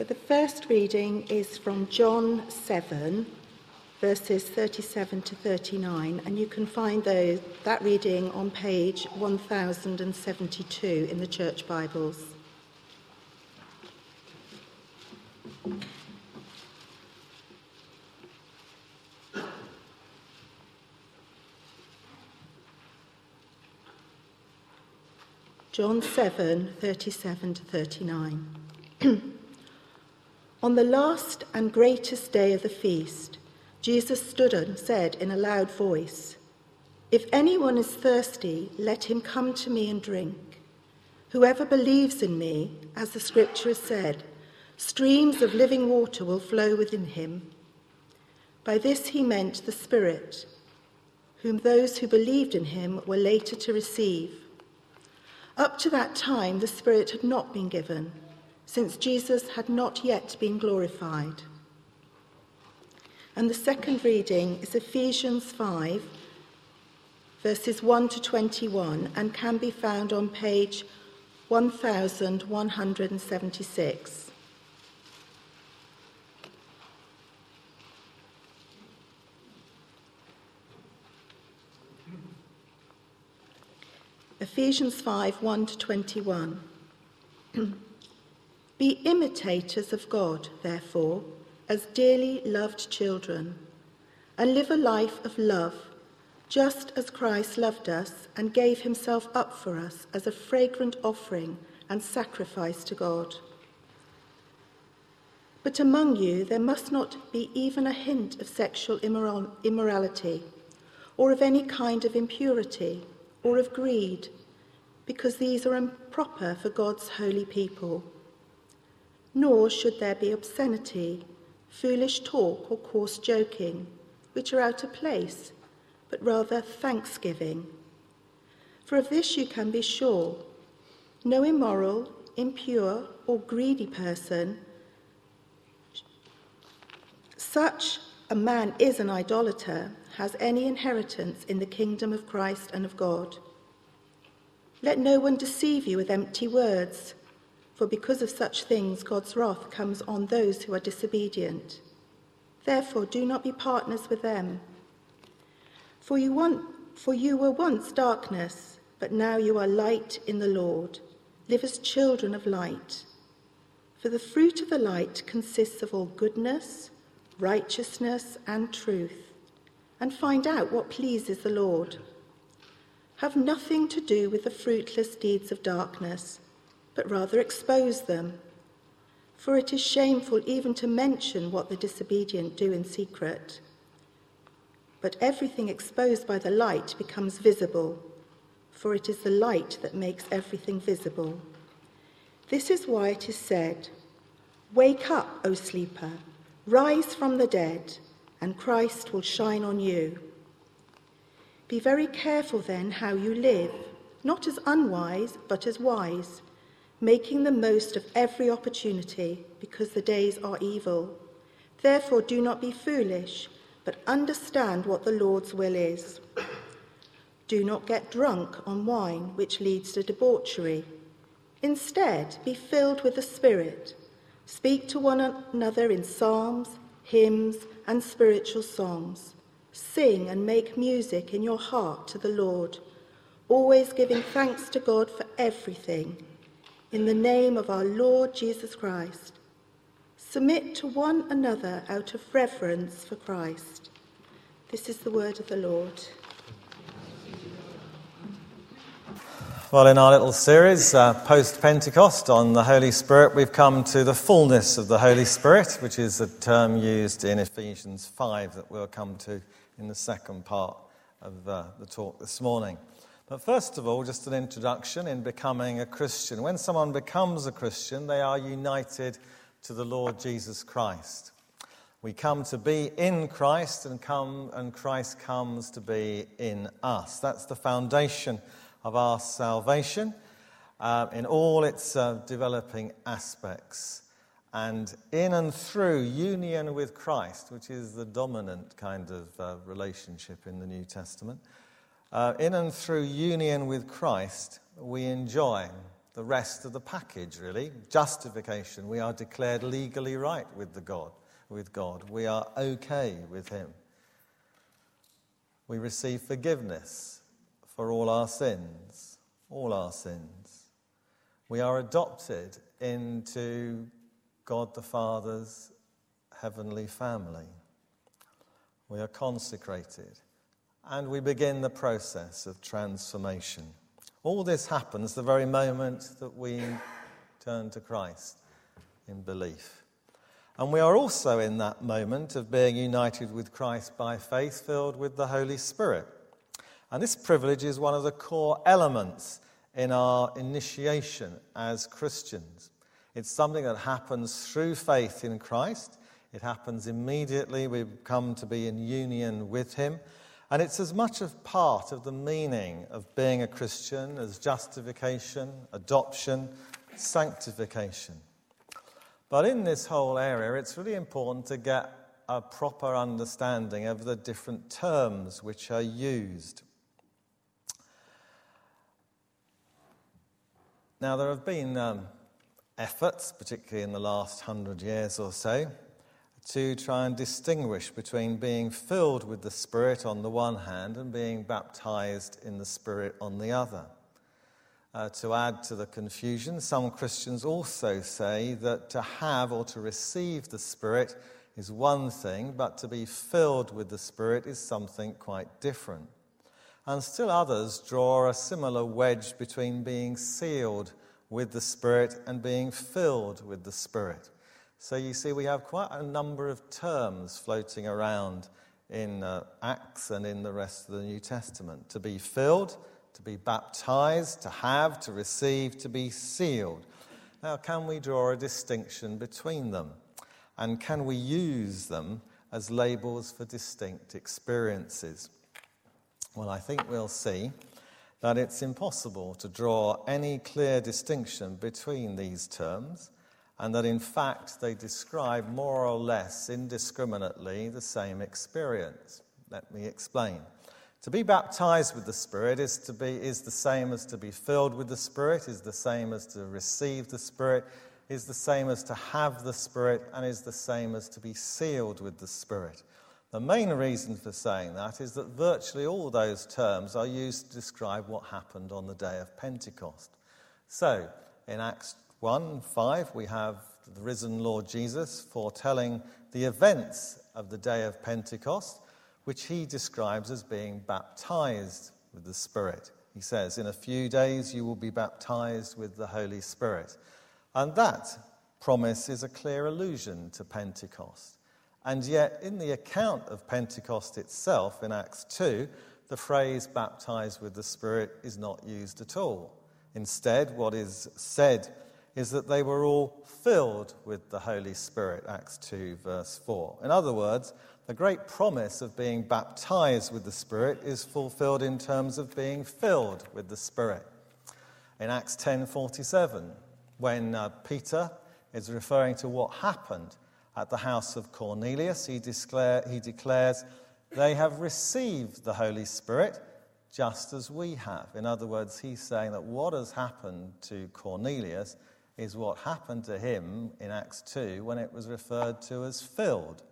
So the first reading is from John 7, verses 37 to 39, and you can find those, that reading on page 1072 in the Church Bibles. John 7 37 to 39. On the last and greatest day of the feast, Jesus stood and said in a loud voice, If anyone is thirsty, let him come to me and drink. Whoever believes in me, as the scripture has said, streams of living water will flow within him. By this he meant the Spirit, whom those who believed in him were later to receive. Up to that time, the Spirit had not been given, since Jesus had not yet been glorified. And the second reading is Ephesians 5, verses 1 to 21, and can be found on page 1176. Ephesians 5 1 to 21. Be imitators of God, therefore, as dearly loved children, and live a life of love, just as Christ loved us and gave himself up for us as a fragrant offering and sacrifice to God. But among you there must not be even a hint of sexual immoral- immorality, or of any kind of impurity or of greed, because these are improper for God's holy people. Nor should there be obscenity, foolish talk, or coarse joking, which are out of place, but rather thanksgiving. For of this you can be sure no immoral, impure, or greedy person, such a man is an idolater has any inheritance in the kingdom of Christ and of God. Let no one deceive you with empty words, for because of such things God's wrath comes on those who are disobedient. Therefore, do not be partners with them. For you, want, for you were once darkness, but now you are light in the Lord. Live as children of light. For the fruit of the light consists of all goodness, righteousness, and truth and find out what pleases the Lord. Have nothing to do with the fruitless deeds of darkness, but rather expose them. For it is shameful even to mention what the disobedient do in secret. But everything exposed by the light becomes visible, for it is the light that makes everything visible. This is why it is said, Wake up, O sleeper, rise from the dead and Christ will shine on you. Be very careful then how you live, not as unwise, but as wise, making the most of every opportunity, because the days are evil. Therefore, do not be foolish, but understand what the Lord's will is. Do not get drunk on wine, which leads to debauchery. Instead, be filled with the Spirit. Speak to one another in psalms, hymns, and spiritual songs. Sing and make music in your heart to the Lord, always giving thanks to God for everything. In the name of our Lord Jesus Christ, submit to one another out of reverence for Christ. This is the word of the Lord. Well, in our little series, uh, post Pentecost on the Holy Spirit, we've come to the fullness of the Holy Spirit, which is a term used in Ephesians 5 that we'll come to in the second part of uh, the talk this morning. But first of all, just an introduction in becoming a Christian. When someone becomes a Christian, they are united to the Lord Jesus Christ. We come to be in Christ and come and Christ comes to be in us. That's the foundation of our salvation uh, in all its uh, developing aspects. And in and through union with Christ, which is the dominant kind of uh, relationship in the New Testament, uh, in and through union with Christ, we enjoy the rest of the package, really. Justification. We are declared legally right with, the God, with God. We are okay with Him. We receive forgiveness for all our sins, all our sins. We are adopted into God the Father's heavenly family. We are consecrated. And we begin the process of transformation. All this happens the very moment that we turn to Christ in belief. And we are also in that moment of being united with Christ by faith, filled with the Holy Spirit. And this privilege is one of the core elements in our initiation as Christians. It's something that happens through faith in Christ. It happens immediately. We come to be in union with Him. And it's as much a part of the meaning of being a Christian as justification, adoption, sanctification. But in this whole area, it's really important to get a proper understanding of the different terms which are used. Now, there have been um, efforts, particularly in the last hundred years or so, to try and distinguish between being filled with the Spirit on the one hand and being baptized in the Spirit on the other. Uh, to add to the confusion, some Christians also say that to have or to receive the Spirit is one thing, but to be filled with the Spirit is something quite different. And still others draw a similar wedge between being sealed with the Spirit and being filled with the Spirit. So you see, we have quite a number of terms floating around in uh, Acts and in the rest of the New Testament to be filled, to be baptized, to have, to receive, to be sealed. Now, can we draw a distinction between them? And can we use them as labels for distinct experiences? Well, I think we'll see that it's impossible to draw any clear distinction between these terms and that in fact they describe more or less indiscriminately the same experience. Let me explain. To be baptized with the Spirit is, to be, is the same as to be filled with the Spirit, is the same as to receive the Spirit, is the same as to have the Spirit, and is the same as to be sealed with the Spirit. The main reason for saying that is that virtually all those terms are used to describe what happened on the day of Pentecost. So, in Acts 1 5, we have the risen Lord Jesus foretelling the events of the day of Pentecost, which he describes as being baptized with the Spirit. He says, In a few days you will be baptized with the Holy Spirit. And that promise is a clear allusion to Pentecost. And yet, in the account of Pentecost itself in Acts 2, the phrase baptized with the Spirit is not used at all. Instead, what is said is that they were all filled with the Holy Spirit, Acts 2, verse 4. In other words, the great promise of being baptized with the Spirit is fulfilled in terms of being filled with the Spirit. In Acts 10:47, when uh, Peter is referring to what happened at the house of Cornelius, he, declare, he declares, They have received the Holy Spirit just as we have. In other words, he's saying that what has happened to Cornelius is what happened to him in Acts 2 when it was referred to as filled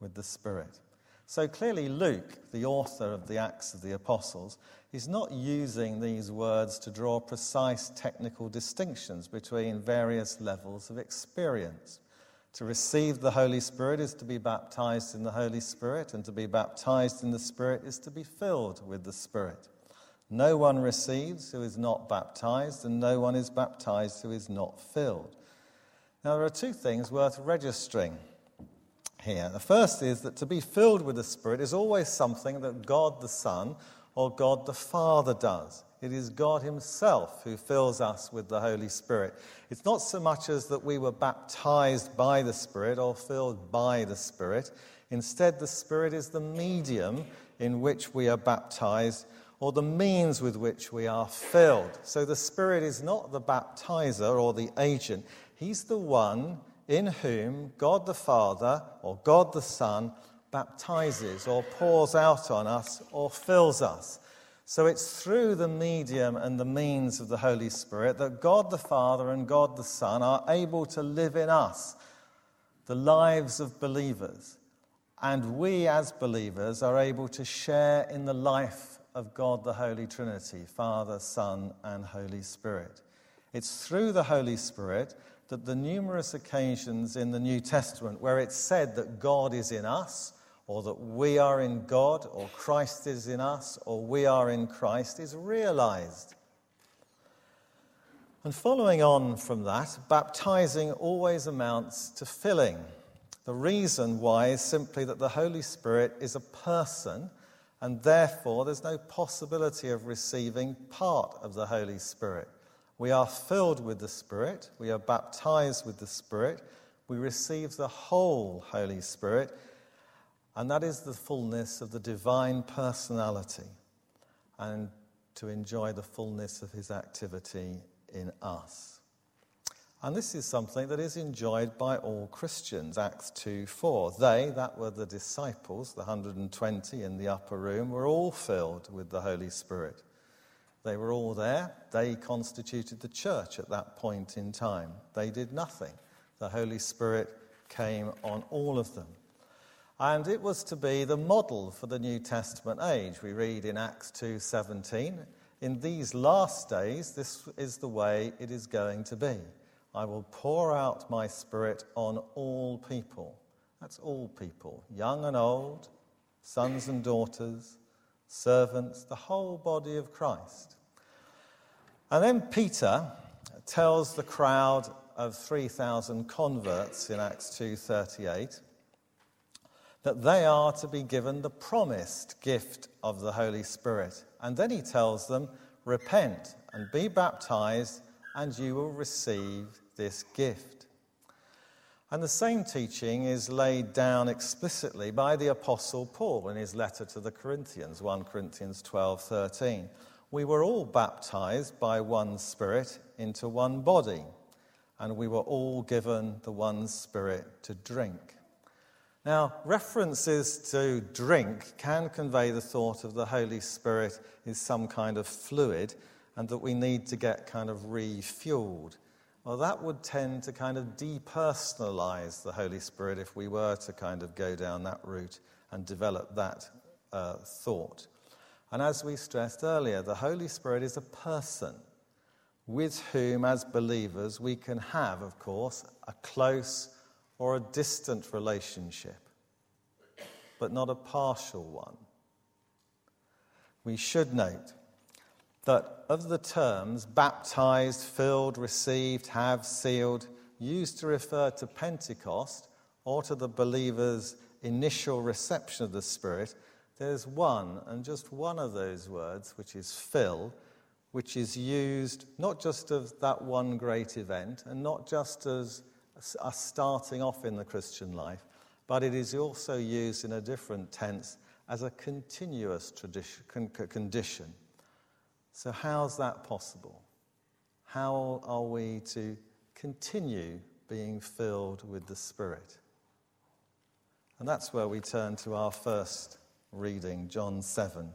with the Spirit. So clearly, Luke, the author of the Acts of the Apostles, is not using these words to draw precise technical distinctions between various levels of experience. To receive the Holy Spirit is to be baptized in the Holy Spirit, and to be baptized in the Spirit is to be filled with the Spirit. No one receives who is not baptized, and no one is baptized who is not filled. Now, there are two things worth registering here. The first is that to be filled with the Spirit is always something that God the Son or God the Father does. It is God Himself who fills us with the Holy Spirit. It's not so much as that we were baptized by the Spirit or filled by the Spirit. Instead, the Spirit is the medium in which we are baptized or the means with which we are filled. So the Spirit is not the baptizer or the agent, He's the one in whom God the Father or God the Son baptizes or pours out on us or fills us. So it's through the medium and the means of the Holy Spirit that God the Father and God the Son are able to live in us the lives of believers. And we, as believers, are able to share in the life of God the Holy Trinity Father, Son, and Holy Spirit. It's through the Holy Spirit that the numerous occasions in the New Testament where it's said that God is in us, or that we are in God, or Christ is in us, or we are in Christ, is realized. And following on from that, baptizing always amounts to filling. The reason why is simply that the Holy Spirit is a person, and therefore there's no possibility of receiving part of the Holy Spirit. We are filled with the Spirit, we are baptized with the Spirit, we receive the whole Holy Spirit, and that is the fullness of the divine personality, and to enjoy the fullness of his activity in us. And this is something that is enjoyed by all Christians. Acts 2 4. They, that were the disciples, the 120 in the upper room, were all filled with the Holy Spirit. They were all there. They constituted the church at that point in time. They did nothing. The Holy Spirit came on all of them. And it was to be the model for the New Testament age. We read in Acts 2:17, in these last days, this is the way it is going to be. I will pour out my spirit on all people. That's all people, young and old, sons and daughters, servants, the whole body of Christ. And then Peter tells the crowd of 3,000 converts in Acts 2:38 that they are to be given the promised gift of the Holy Spirit. And then he tells them, Repent and be baptized, and you will receive this gift. And the same teaching is laid down explicitly by the Apostle Paul in his letter to the Corinthians, 1 Corinthians 12 13. We were all baptized by one Spirit into one body, and we were all given the one Spirit to drink. Now, references to drink can convey the thought of the Holy Spirit is some kind of fluid and that we need to get kind of refueled. Well, that would tend to kind of depersonalize the Holy Spirit if we were to kind of go down that route and develop that uh, thought. And as we stressed earlier, the Holy Spirit is a person with whom, as believers, we can have, of course, a close or a distant relationship, but not a partial one. We should note that of the terms baptized, filled, received, have, sealed, used to refer to Pentecost or to the believer's initial reception of the Spirit, there's one, and just one of those words, which is fill, which is used not just of that one great event and not just as us starting off in the Christian life, but it is also used in a different tense as a continuous condition. So, how's that possible? How are we to continue being filled with the Spirit? And that's where we turn to our first reading, John 7,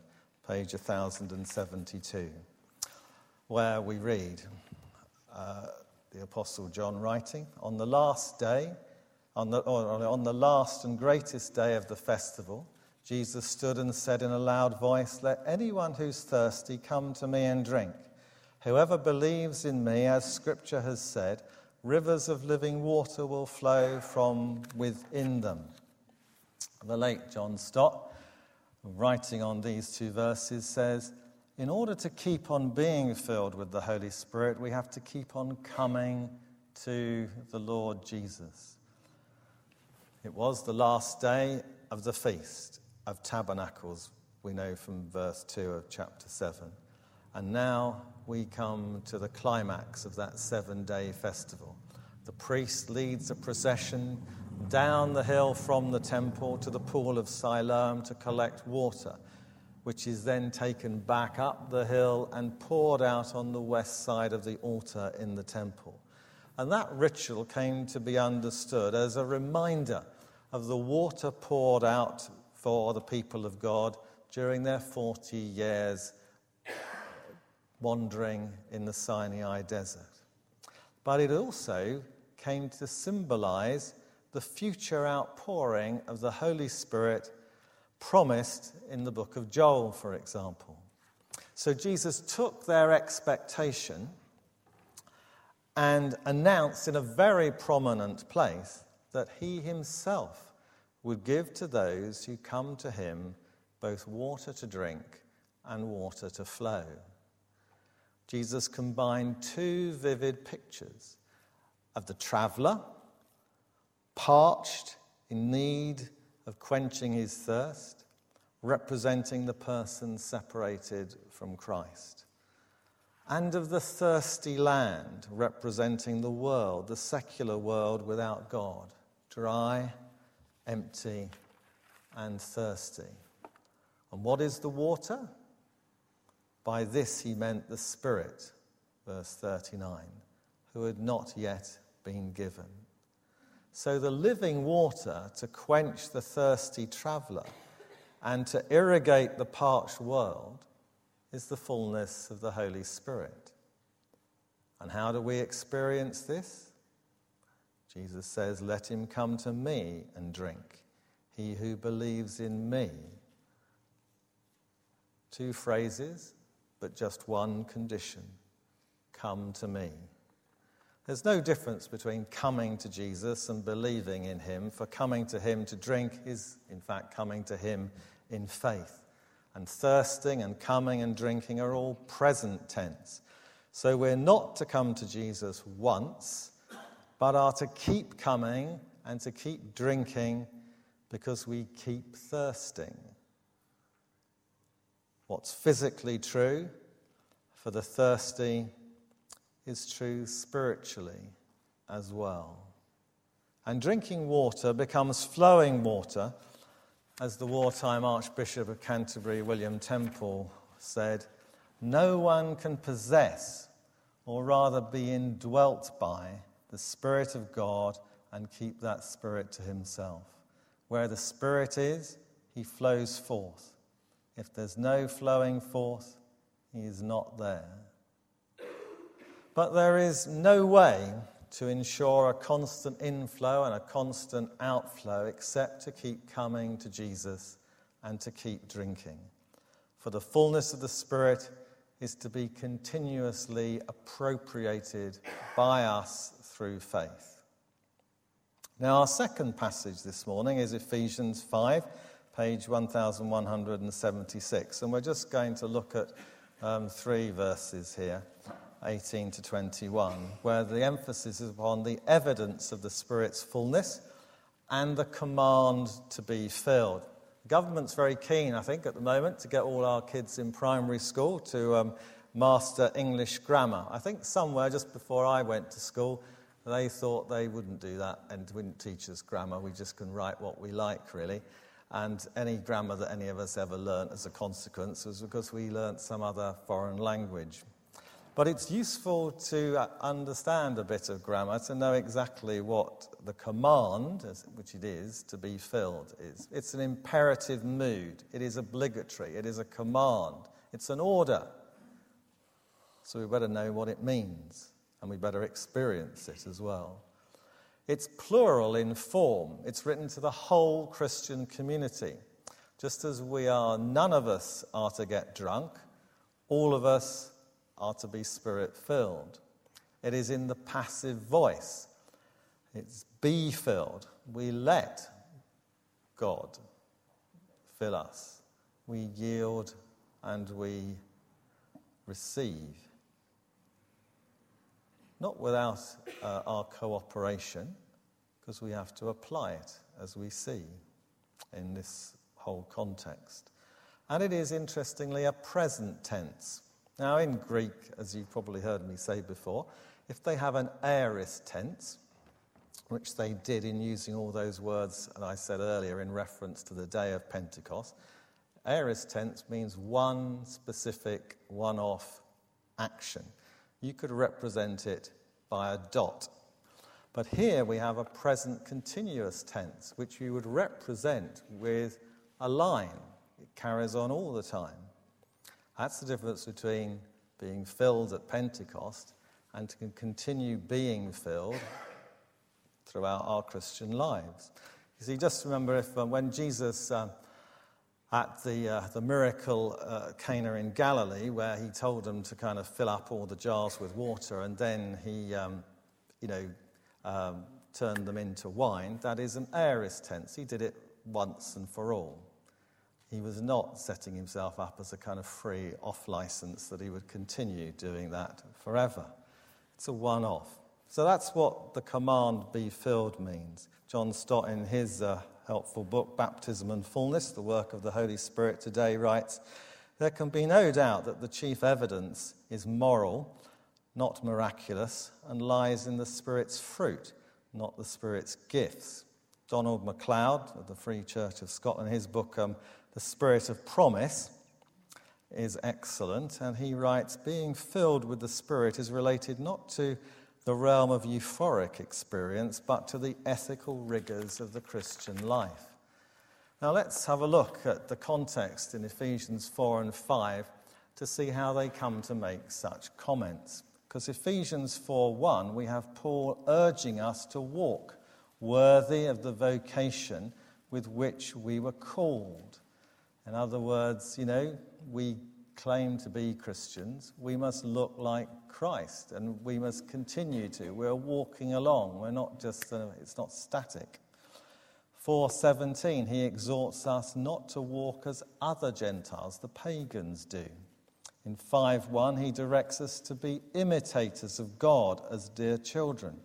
page 1072, where we read. Uh, the Apostle John writing, on the last day, on the, on the last and greatest day of the festival, Jesus stood and said in a loud voice, Let anyone who's thirsty come to me and drink. Whoever believes in me, as Scripture has said, rivers of living water will flow from within them. The late John Stott, writing on these two verses, says, in order to keep on being filled with the Holy Spirit, we have to keep on coming to the Lord Jesus. It was the last day of the Feast of Tabernacles, we know from verse 2 of chapter 7. And now we come to the climax of that seven day festival. The priest leads a procession down the hill from the temple to the pool of Siloam to collect water which is then taken back up the hill and poured out on the west side of the altar in the temple. And that ritual came to be understood as a reminder of the water poured out for the people of God during their 40 years wandering in the Sinai desert. But it also came to symbolize the future outpouring of the Holy Spirit promised in the book of Joel, for example. So Jesus took their expectation and announced in a very prominent place that he himself would give to those who come to him both water to drink and water to flow. Jesus combined two vivid pictures of the traveler, parched, in need of quenching his thirst, representing the person separated from Christ, and of the thirsty land, representing the world, the secular world without God, dry, empty, and thirsty. And what is the water? By this he meant the Spirit, verse 39, who had not yet been given. So the living water to quench the thirsty traveller and to irrigate the parched world is the fullness of the Holy Spirit. And how do we experience this? Jesus says, Let him come to me and drink, he who believes in me. Two phrases but just one condition come to me. There's no difference between coming to Jesus and believing in him, for coming to him to drink is, in fact, coming to him in faith. And thirsting and coming and drinking are all present tense. So we're not to come to Jesus once, but are to keep coming and to keep drinking because we keep thirsting. What's physically true for the thirsty is true spiritually as well. And drinking water becomes flowing water, as the wartime Archbishop of Canterbury, William Temple, said No one can possess, or rather be indwelt by, the Spirit of God and keep that Spirit to himself. Where the Spirit is, he flows forth. If there's no flowing forth, he is not there. But there is no way to ensure a constant inflow and a constant outflow except to keep coming to Jesus and to keep drinking. For the fullness of the Spirit is to be continuously appropriated by us through faith. Now, our second passage this morning is Ephesians 5 page 1176. And we're just going to look at um, three verses here 18 to 21, where the emphasis is upon the evidence of the Spirit's fullness and the command to be filled. The government's very keen, I think, at the moment to get all our kids in primary school to um, master English grammar. I think somewhere just before I went to school, they thought they wouldn't do that and wouldn't teach us grammar. We just can write what we like, really. And any grammar that any of us ever learnt as a consequence was because we learnt some other foreign language. But it's useful to uh, understand a bit of grammar to know exactly what the command, which it is, to be filled is. It's an imperative mood, it is obligatory, it is a command, it's an order. So we better know what it means, and we better experience it as well. It's plural in form, it's written to the whole Christian community. Just as we are, none of us are to get drunk, all of us are to be spirit filled. It is in the passive voice, it's be filled. We let God fill us, we yield and we receive not without uh, our cooperation, because we have to apply it as we see in this whole context. And it is, interestingly, a present tense. Now, in Greek, as you've probably heard me say before, if they have an aorist tense, which they did in using all those words that I said earlier in reference to the day of Pentecost, aorist tense means one specific, one off action you could represent it by a dot. But here we have a present continuous tense, which you would represent with a line. It carries on all the time. That's the difference between being filled at Pentecost, and to continue being filled throughout our Christian lives. You see, just remember if uh, when Jesus uh, at the, uh, the miracle uh, Cana in Galilee, where he told them to kind of fill up all the jars with water, and then he, um, you know, um, turned them into wine. That is an aorist tense. He did it once and for all. He was not setting himself up as a kind of free off license that he would continue doing that forever. It's a one off. So that's what the command be filled means. John Stott, in his uh, helpful book, Baptism and Fullness, the work of the Holy Spirit today, writes There can be no doubt that the chief evidence is moral, not miraculous, and lies in the Spirit's fruit, not the Spirit's gifts. Donald MacLeod of the Free Church of Scotland, his book, um, The Spirit of Promise, is excellent, and he writes Being filled with the Spirit is related not to the realm of euphoric experience, but to the ethical rigors of the Christian life. Now, let's have a look at the context in Ephesians 4 and 5 to see how they come to make such comments. Because Ephesians 4 1, we have Paul urging us to walk worthy of the vocation with which we were called. In other words, you know, we claim to be Christians, we must look like Christ and we must continue to. We're walking along, we're not just, uh, it's not static. 417, he exhorts us not to walk as other Gentiles, the pagans, do. In 5.1, he directs us to be imitators of God as dear children.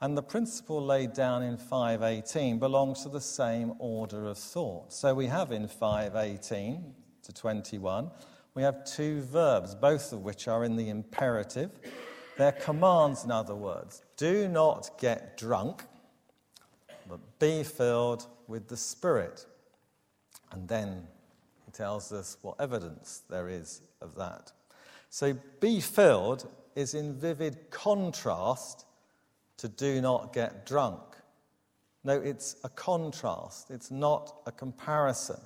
And the principle laid down in 518 belongs to the same order of thought. So we have in 518 to 21 we have two verbs, both of which are in the imperative. They're commands, in other words. Do not get drunk, but be filled with the Spirit. And then he tells us what evidence there is of that. So, be filled is in vivid contrast to do not get drunk. No, it's a contrast, it's not a comparison.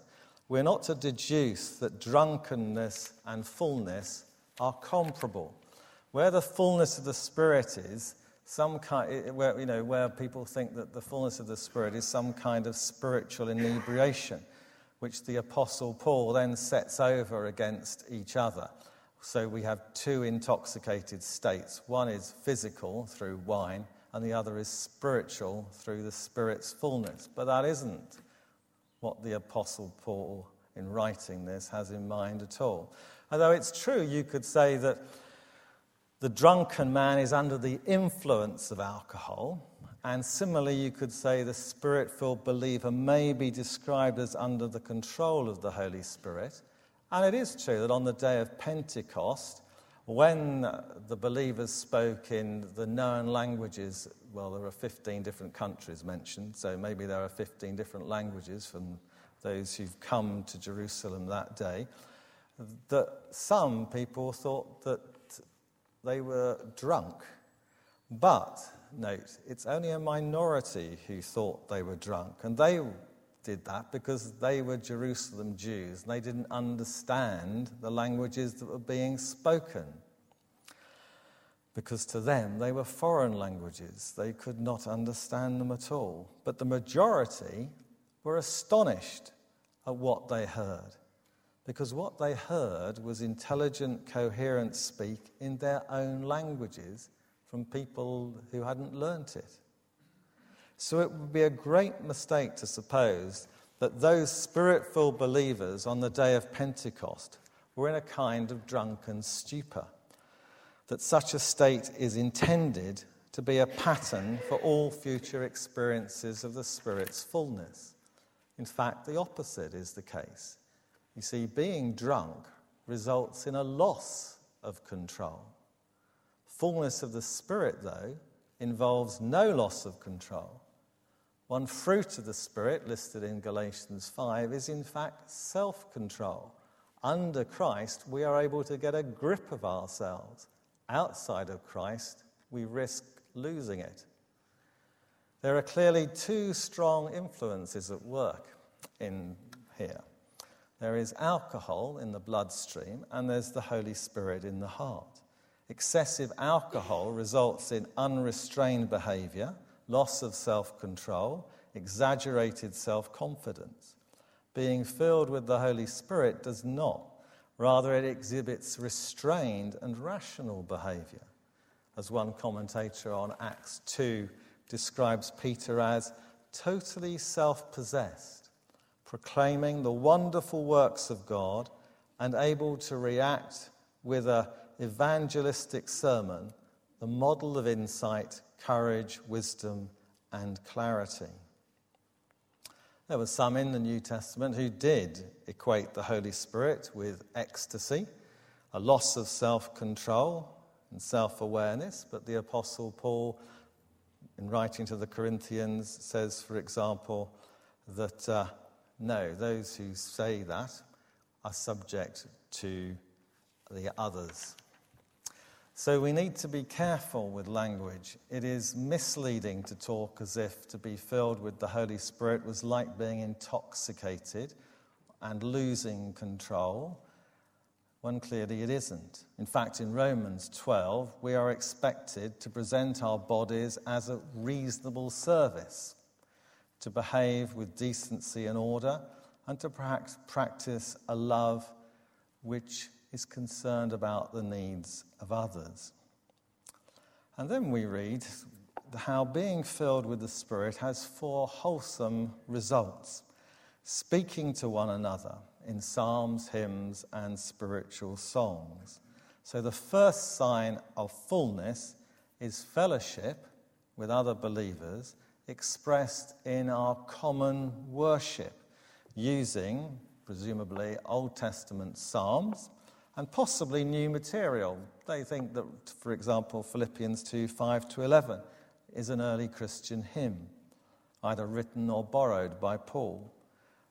We're not to deduce that drunkenness and fullness are comparable. Where the fullness of the Spirit is, some kind, where, you know, where people think that the fullness of the Spirit is some kind of spiritual inebriation, which the Apostle Paul then sets over against each other. So we have two intoxicated states. One is physical through wine, and the other is spiritual through the Spirit's fullness. But that isn't what the Apostle Paul, in writing this, has in mind at all. Although it's true, you could say that the drunken man is under the influence of alcohol, and similarly, you could say the spirit filled believer may be described as under the control of the Holy Spirit. And it is true that on the day of Pentecost, when the believers spoke in the known languages, well, there are 15 different countries mentioned, so maybe there are 15 different languages from those who've come to Jerusalem that day, that some people thought that they were drunk. But, note, it's only a minority who thought they were drunk, and they did that because they were Jerusalem Jews and they didn't understand the languages that were being spoken. Because to them they were foreign languages, they could not understand them at all. But the majority were astonished at what they heard. Because what they heard was intelligent, coherent speak in their own languages from people who hadn't learnt it. So it would be a great mistake to suppose that those spirit filled believers on the day of Pentecost were in a kind of drunken stupor, that such a state is intended to be a pattern for all future experiences of the Spirit's fullness. In fact, the opposite is the case. You see, being drunk results in a loss of control. Fullness of the Spirit, though, involves no loss of control. One fruit of the Spirit, listed in Galatians 5, is in fact self control. Under Christ, we are able to get a grip of ourselves. Outside of Christ, we risk losing it. There are clearly two strong influences at work in here. There is alcohol in the bloodstream, and there's the Holy Spirit in the heart. Excessive alcohol results in unrestrained behavior, loss of self control, exaggerated self confidence. Being filled with the Holy Spirit does not. Rather, it exhibits restrained and rational behavior. As one commentator on Acts 2 describes Peter as totally self possessed proclaiming the wonderful works of God and able to react with an evangelistic sermon, the model of insight, courage, wisdom, and clarity. There were some in the New Testament who did equate the Holy Spirit with ecstasy, a loss of self control and self awareness, but the Apostle Paul, in writing to the Corinthians, says, for example, that uh, no, those who say that are subject to the others. So we need to be careful with language. It is misleading to talk as if to be filled with the Holy Spirit was like being intoxicated and losing control, when clearly it isn't. In fact, in Romans 12, we are expected to present our bodies as a reasonable service to behave with decency and order, and to perhaps practice a love which is concerned about the needs of others. And then we read how being filled with the Spirit has four wholesome results speaking to one another in psalms, hymns, and spiritual songs. So the first sign of fullness is fellowship with other believers expressed in our common worship using, presumably, Old Testament psalms and possibly new material. They think that, for example, Philippians 2 5 to 11 is an early Christian hymn, either written or borrowed by Paul.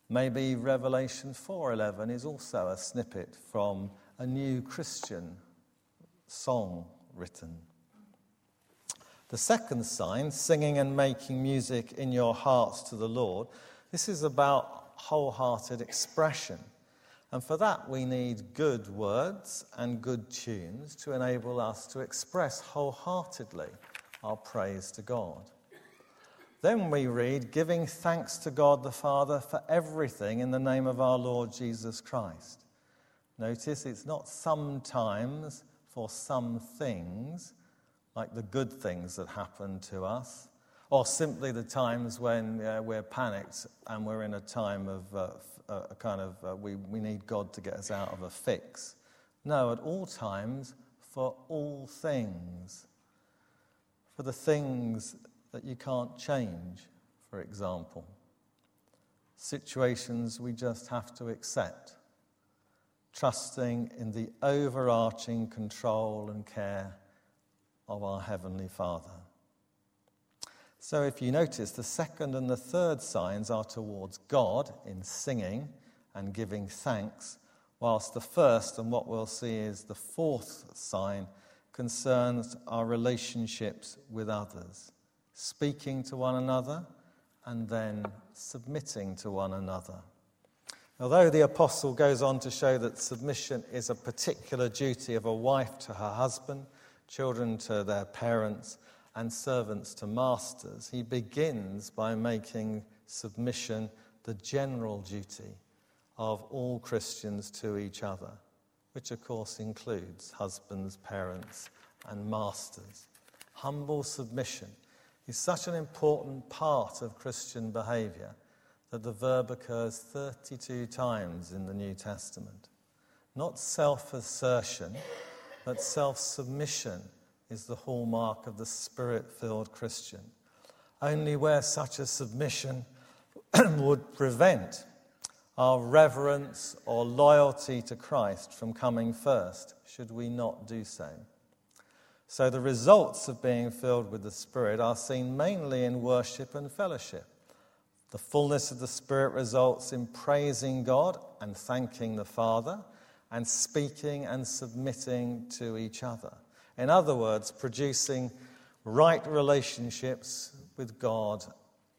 Maybe Revelation 4:11 is also a snippet from a new Christian song written. The second sign, singing and making music in your hearts to the Lord, this is about wholehearted expression. And for that, we need good words and good tunes to enable us to express wholeheartedly our praise to God. Then we read, giving thanks to God the Father for everything in the name of our Lord Jesus Christ. Notice it's not sometimes for some things, like the good things that happen to us, or simply the times when uh, we're panicked and we're in a time of uh, uh, a kind of, uh, we, we need God to get us out of a fix. No, at all times, for all things. For the things that you can't change, for example. Situations we just have to accept, trusting in the overarching control and care of our Heavenly Father. So, if you notice, the second and the third signs are towards God in singing and giving thanks, whilst the first, and what we'll see is the fourth sign, concerns our relationships with others, speaking to one another and then submitting to one another. Although the apostle goes on to show that submission is a particular duty of a wife to her husband, children to their parents, and servants to masters, he begins by making submission the general duty of all Christians to each other, which of course includes husbands, parents, and masters. Humble submission is such an important part of Christian behavior that the verb occurs 32 times in the New Testament. Not self assertion but self submission is the hallmark of the spirit filled Christian. Only where such a submission would prevent our reverence or loyalty to Christ from coming first should we not do so. So, the results of being filled with the Spirit are seen mainly in worship and fellowship. The fullness of the Spirit results in praising God and thanking the Father and speaking and submitting to each other. In other words, producing right relationships with God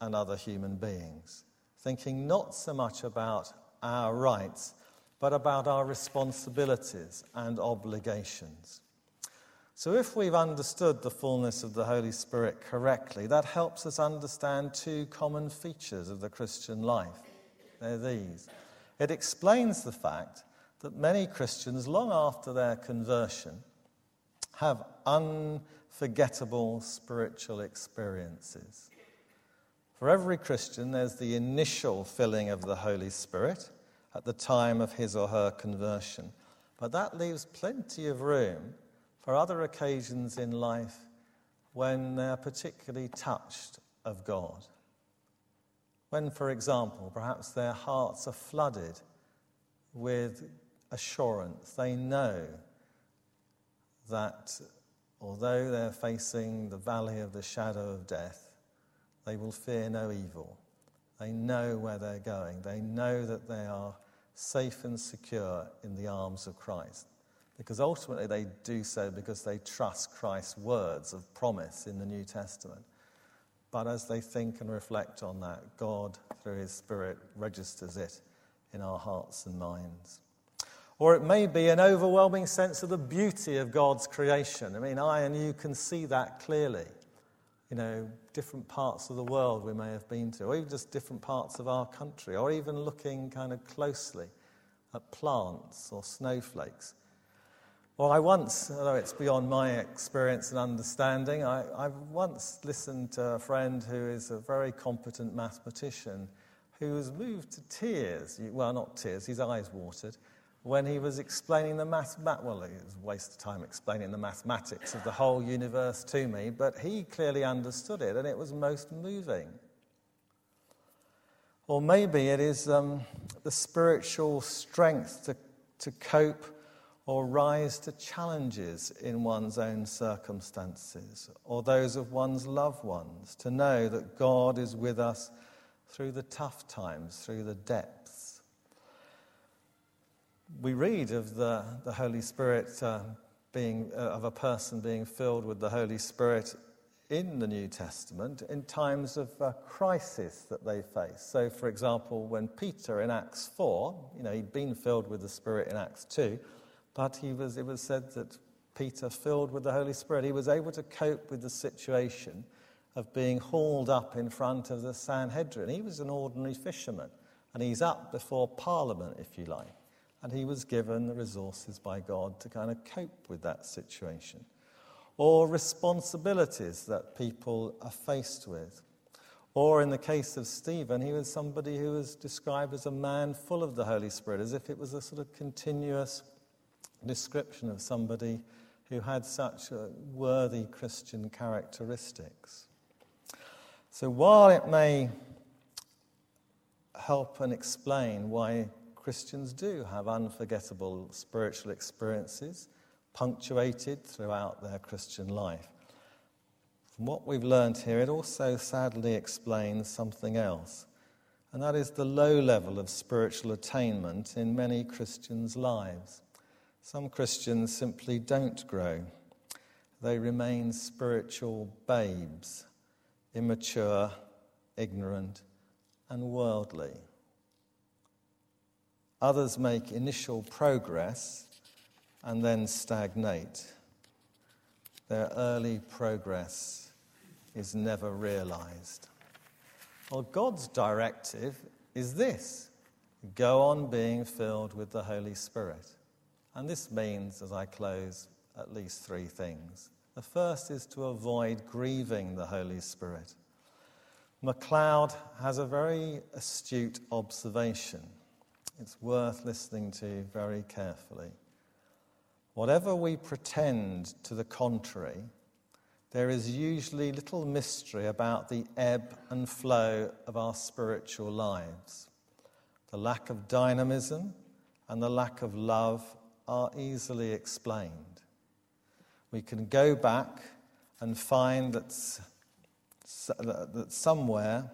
and other human beings. Thinking not so much about our rights, but about our responsibilities and obligations. So, if we've understood the fullness of the Holy Spirit correctly, that helps us understand two common features of the Christian life. They're these it explains the fact that many Christians, long after their conversion, have unforgettable spiritual experiences. For every Christian, there's the initial filling of the Holy Spirit at the time of his or her conversion, but that leaves plenty of room for other occasions in life when they're particularly touched of God. When, for example, perhaps their hearts are flooded with assurance, they know that although they're facing the valley of the shadow of death, they will fear no evil. They know where they're going. They know that they are safe and secure in the arms of Christ. Because ultimately they do so because they trust Christ's words of promise in the New Testament. But as they think and reflect on that, God, through His Spirit, registers it in our hearts and minds. Or it may be an overwhelming sense of the beauty of God's creation. I mean, I and you can see that clearly. You know, different parts of the world we may have been to, or even just different parts of our country, or even looking kind of closely at plants or snowflakes. Well, I once, although it's beyond my experience and understanding, I, I once listened to a friend who is a very competent mathematician who was moved to tears, well, not tears, his eyes watered, when he was explaining the math, well, it was a waste of time explaining the mathematics of the whole universe to me, but he clearly understood it and it was most moving. Or maybe it is um, the spiritual strength to, to cope or rise to challenges in one's own circumstances or those of one's loved ones, to know that God is with us through the tough times, through the depths. We read of the, the Holy Spirit uh, being, uh, of a person being filled with the Holy Spirit in the New Testament in times of uh, crisis that they face. So, for example, when Peter in Acts 4, you know, he'd been filled with the Spirit in Acts 2, but he was, it was said that Peter, filled with the Holy Spirit, he was able to cope with the situation of being hauled up in front of the Sanhedrin. He was an ordinary fisherman, and he's up before Parliament, if you like. And he was given the resources by God to kind of cope with that situation. Or responsibilities that people are faced with. Or in the case of Stephen, he was somebody who was described as a man full of the Holy Spirit, as if it was a sort of continuous description of somebody who had such uh, worthy Christian characteristics. So while it may help and explain why Christians do have unforgettable spiritual experiences punctuated throughout their Christian life, from what we've learned here, it also sadly explains something else, and that is the low level of spiritual attainment in many Christians' lives. Some Christians simply don't grow. They remain spiritual babes, immature, ignorant, and worldly. Others make initial progress and then stagnate. Their early progress is never realized. Well, God's directive is this go on being filled with the Holy Spirit. And this means, as I close, at least three things. The first is to avoid grieving the Holy Spirit. MacLeod has a very astute observation. It's worth listening to very carefully. Whatever we pretend to the contrary, there is usually little mystery about the ebb and flow of our spiritual lives. The lack of dynamism and the lack of love are easily explained. We can go back and find that, that somewhere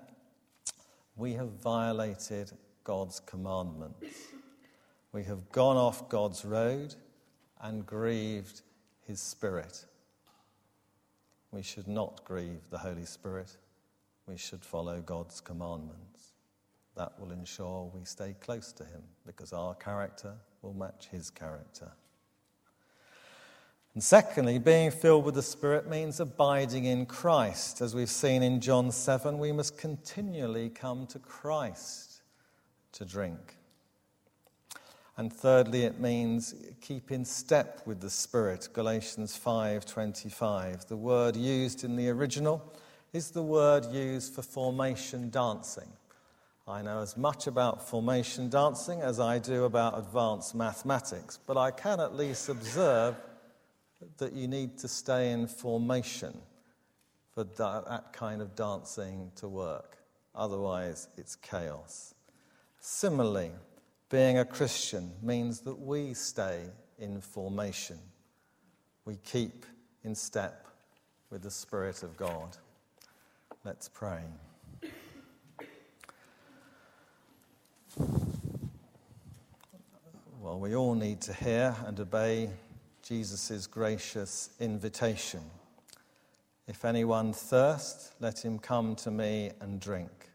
we have violated God's commandments. We have gone off God's road and grieved His Spirit. We should not grieve the Holy Spirit. We should follow God's commandments. That will ensure we stay close to Him because our character will match His character. And secondly, being filled with the Spirit means abiding in Christ. As we've seen in John 7, we must continually come to Christ to drink. And thirdly, it means keep in step with the Spirit. Galatians 5:25. The word used in the original is the word used for formation dancing. I know as much about formation dancing as I do about advanced mathematics, but I can at least observe that you need to stay in formation for that kind of dancing to work. Otherwise, it's chaos. Similarly, being a Christian means that we stay in formation. We keep in step with the Spirit of God. Let's pray. Well, we all need to hear and obey Jesus' gracious invitation. If anyone thirst, let him come to me and drink.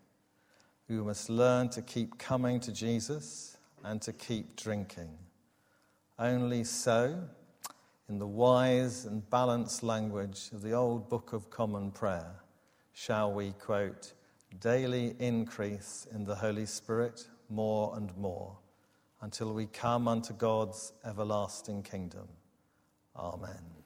We must learn to keep coming to Jesus and to keep drinking. Only so, in the wise and balanced language of the old Book of Common Prayer, shall we, quote, daily increase in the Holy Spirit more and more until we come unto God's everlasting kingdom. Amen.